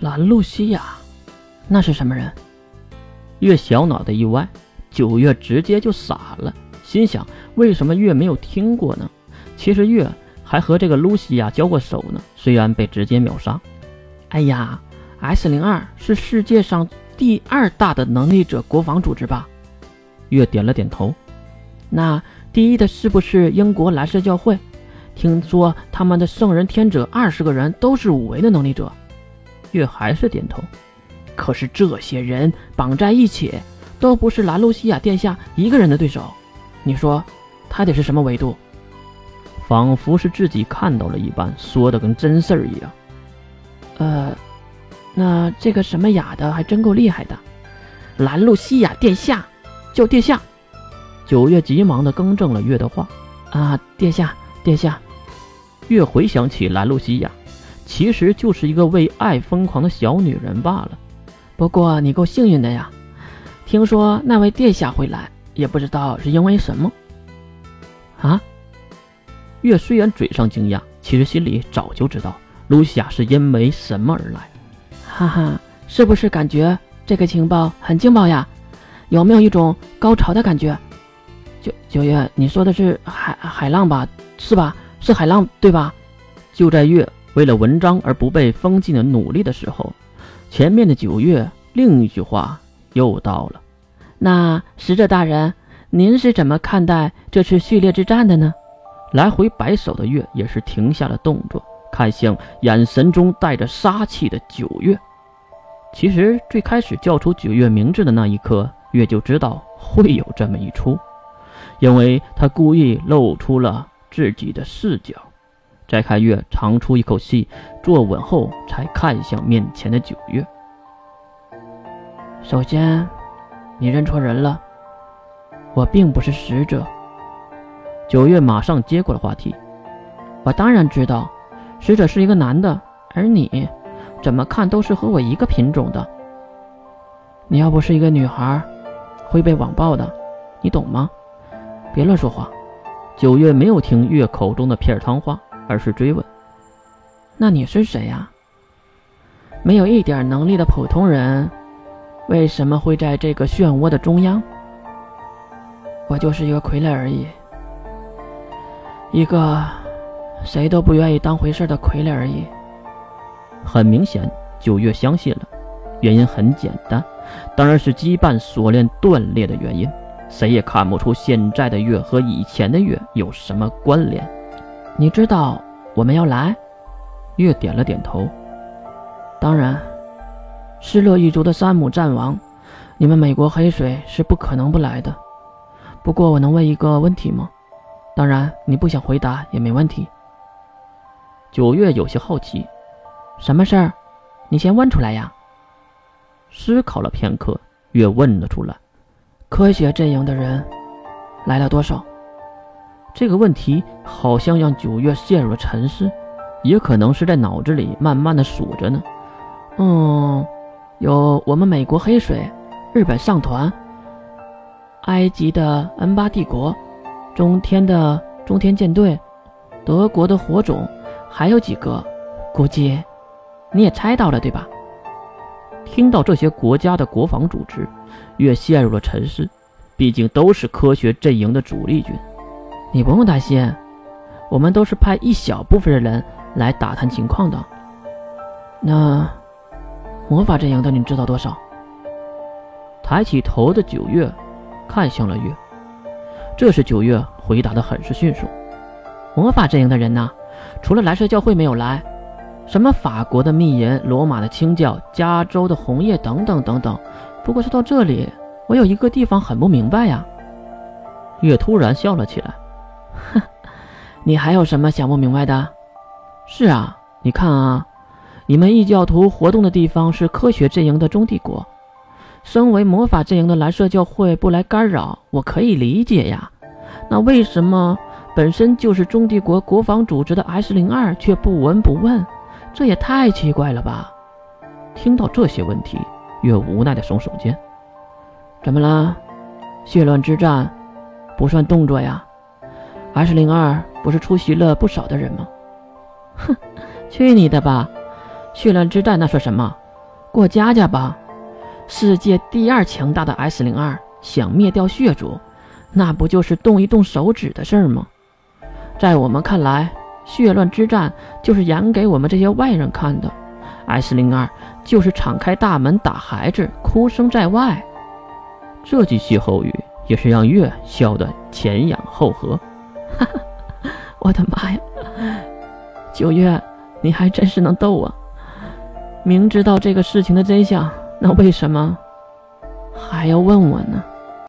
兰露西亚，那是什么人？月小脑袋一歪，九月直接就傻了，心想：为什么月没有听过呢？其实月还和这个露西亚交过手呢，虽然被直接秒杀。哎呀，S 零二是世界上第二大的能力者国防组织吧？月点了点头。那第一的是不是英国蓝色教会？听说他们的圣人天者二十个人都是五维的能力者。月还是点头。可是这些人绑在一起，都不是兰露西亚殿下一个人的对手。你说，他得是什么维度？仿佛是自己看到了一般，说的跟真事儿一样。呃，那这个什么雅的还真够厉害的。兰露西亚殿下，叫殿下。九月急忙的更正了月的话。啊，殿下，殿下。月回想起兰露西亚，其实就是一个为爱疯狂的小女人罢了。不过你够幸运的呀，听说那位殿下会来，也不知道是因为什么。啊？月虽然嘴上惊讶，其实心里早就知道露西亚是因为什么而来。哈哈，是不是感觉这个情报很劲爆呀？有没有一种高潮的感觉？九九月，你说的是海海浪吧？是吧？是海浪对吧？就在月为了文章而不被封禁的努力的时候。前面的九月，另一句话又到了。那使者大人，您是怎么看待这次序列之战的呢？来回摆手的月也是停下了动作，看向眼神中带着杀气的九月。其实最开始叫出九月名字的那一刻，月就知道会有这么一出，因为他故意露出了自己的视角。摘开月，长出一口气，坐稳后才看向面前的九月。首先，你认错人了，我并不是使者。九月马上接过了话题。我当然知道，使者是一个男的，而你，怎么看都是和我一个品种的。你要不是一个女孩，会被网暴的，你懂吗？别乱说话。九月没有听月口中的片儿汤话。而是追问：“那你是谁呀？没有一点能力的普通人，为什么会在这个漩涡的中央？我就是一个傀儡而已，一个谁都不愿意当回事的傀儡而已。”很明显，九月相信了，原因很简单，当然是羁绊锁链断裂的原因。谁也看不出现在的月和以前的月有什么关联。你知道我们要来？月点了点头。当然，失落一族的山姆战王，你们美国黑水是不可能不来的。不过，我能问一个问题吗？当然，你不想回答也没问题。九月有些好奇，什么事儿？你先问出来呀。思考了片刻，月问了出来：科学阵营的人来了多少？这个问题好像让九月陷入了沉思，也可能是在脑子里慢慢的数着呢。嗯，有我们美国黑水、日本上团、埃及的 N 八帝国、中天的中天舰队、德国的火种，还有几个，估计你也猜到了对吧？听到这些国家的国防组织，越陷入了沉思，毕竟都是科学阵营的主力军。你不用担心，我们都是派一小部分的人来打探情况的。那魔法阵营的你知道多少？抬起头的九月看向了月，这时九月回答的很是迅速。魔法阵营的人呢？除了蓝色教会没有来，什么法国的密银、罗马的清教、加州的红叶等等等等。不过说到这里，我有一个地方很不明白呀。月突然笑了起来。你还有什么想不明白的？是啊，你看啊，你们异教徒活动的地方是科学阵营的中帝国，身为魔法阵营的蓝色教会不来干扰，我可以理解呀。那为什么本身就是中帝国国防组织的 S 零二却不闻不问？这也太奇怪了吧！听到这些问题，月无奈的耸耸肩。怎么了？血乱之战不算动作呀？S 零二不是出席了不少的人吗？哼，去你的吧！血乱之战那算什么？过家家吧。世界第二强大的 S 零二想灭掉血族，那不就是动一动手指的事儿吗？在我们看来，血乱之战就是演给我们这些外人看的。S 零二就是敞开大门打孩子，哭声在外。这句歇后语也是让月笑得前仰后合。我的妈呀！九月，你还真是能逗啊！明知道这个事情的真相，那为什么还要问我呢？